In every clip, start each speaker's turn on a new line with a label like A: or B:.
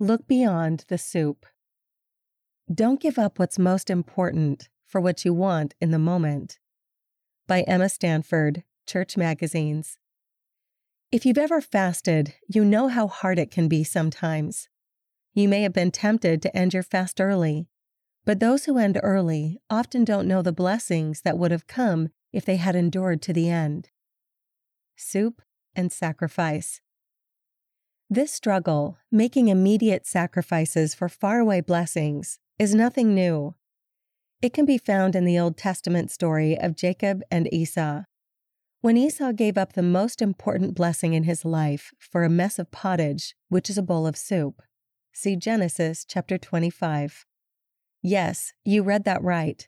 A: Look beyond the soup. Don't give up what's most important for what you want in the moment. By Emma Stanford, Church Magazines. If you've ever fasted, you know how hard it can be sometimes. You may have been tempted to end your fast early, but those who end early often don't know the blessings that would have come if they had endured to the end. Soup and sacrifice. This struggle, making immediate sacrifices for faraway blessings, is nothing new. It can be found in the Old Testament story of Jacob and Esau. When Esau gave up the most important blessing in his life for a mess of pottage, which is a bowl of soup. See Genesis chapter 25. Yes, you read that right.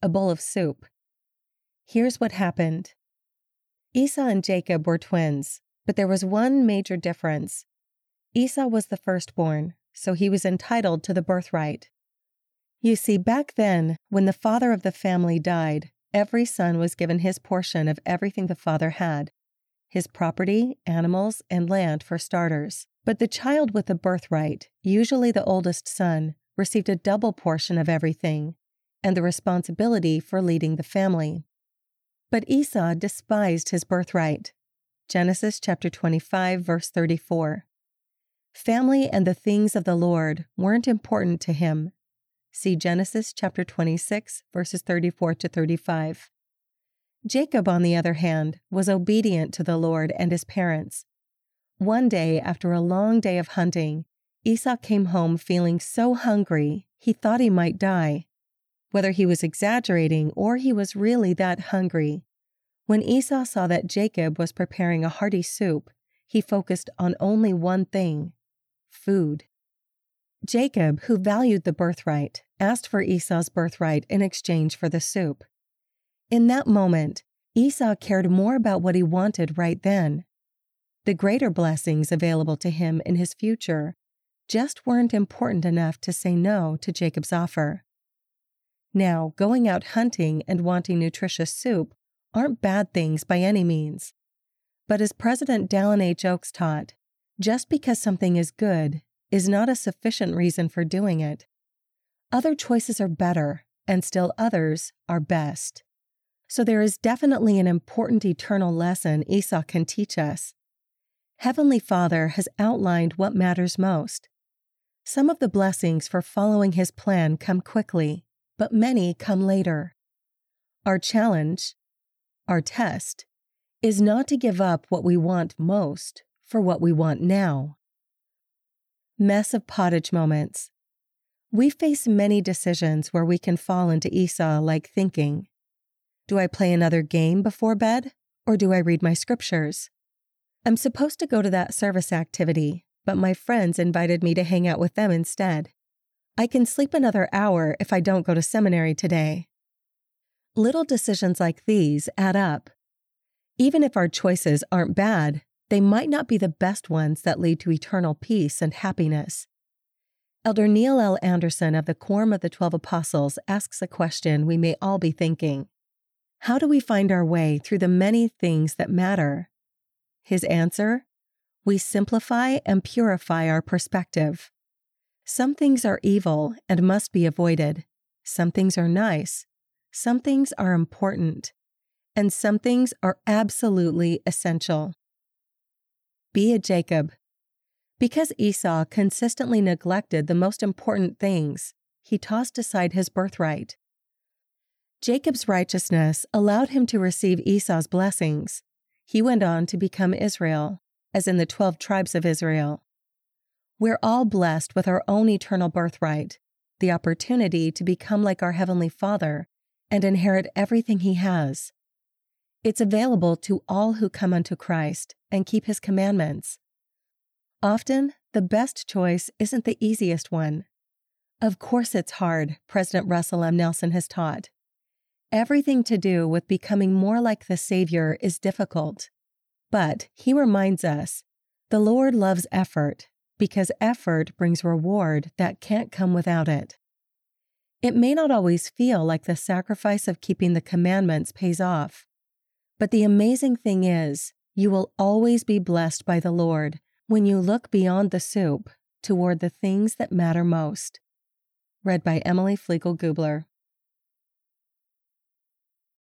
A: A bowl of soup. Here's what happened Esau and Jacob were twins, but there was one major difference. Esau was the firstborn, so he was entitled to the birthright. You see, back then, when the father of the family died, every son was given his portion of everything the father had his property, animals, and land for starters. But the child with the birthright, usually the oldest son, received a double portion of everything and the responsibility for leading the family. But Esau despised his birthright. Genesis chapter 25 verse 34. Family and the things of the Lord weren't important to him. See Genesis chapter 26 verses 34 to 35. Jacob, on the other hand, was obedient to the Lord and his parents. One day, after a long day of hunting, Esau came home feeling so hungry he thought he might die. Whether he was exaggerating or he was really that hungry, when Esau saw that Jacob was preparing a hearty soup, he focused on only one thing food. Jacob, who valued the birthright, asked for Esau's birthright in exchange for the soup. In that moment, Esau cared more about what he wanted right then. The greater blessings available to him in his future just weren't important enough to say no to Jacob's offer. Now, going out hunting and wanting nutritious soup aren't bad things by any means. But as President Dallin H. Oaks taught, just because something is good is not a sufficient reason for doing it. Other choices are better, and still others are best. So there is definitely an important eternal lesson Esau can teach us. Heavenly Father has outlined what matters most. Some of the blessings for following his plan come quickly, but many come later. Our challenge, our test, is not to give up what we want most for what we want now. Mess of pottage moments. We face many decisions where we can fall into Esau like thinking Do I play another game before bed, or do I read my scriptures? I'm supposed to go to that service activity, but my friends invited me to hang out with them instead. I can sleep another hour if I don't go to seminary today. Little decisions like these add up. Even if our choices aren't bad, they might not be the best ones that lead to eternal peace and happiness. Elder Neil L. Andersen of the Quorum of the Twelve Apostles asks a question we may all be thinking How do we find our way through the many things that matter? His answer We simplify and purify our perspective. Some things are evil and must be avoided, some things are nice some things are important, and some things are absolutely essential. Be a Jacob. Because Esau consistently neglected the most important things, he tossed aside his birthright. Jacob's righteousness allowed him to receive Esau's blessings. He went on to become Israel, as in the 12 tribes of Israel. We're all blessed with our own eternal birthright, the opportunity to become like our Heavenly Father and inherit everything he has. It's available to all who come unto Christ and keep his commandments. Often, the best choice isn't the easiest one. Of course, it's hard, President Russell M. Nelson has taught. Everything to do with becoming more like the Savior is difficult. But he reminds us the Lord loves effort because effort brings reward that can't come without it. It may not always feel like the sacrifice of keeping the commandments pays off. But the amazing thing is, you will always be blessed by the Lord when you look beyond the soup toward the things that matter most. Read by Emily Flegel Gubler.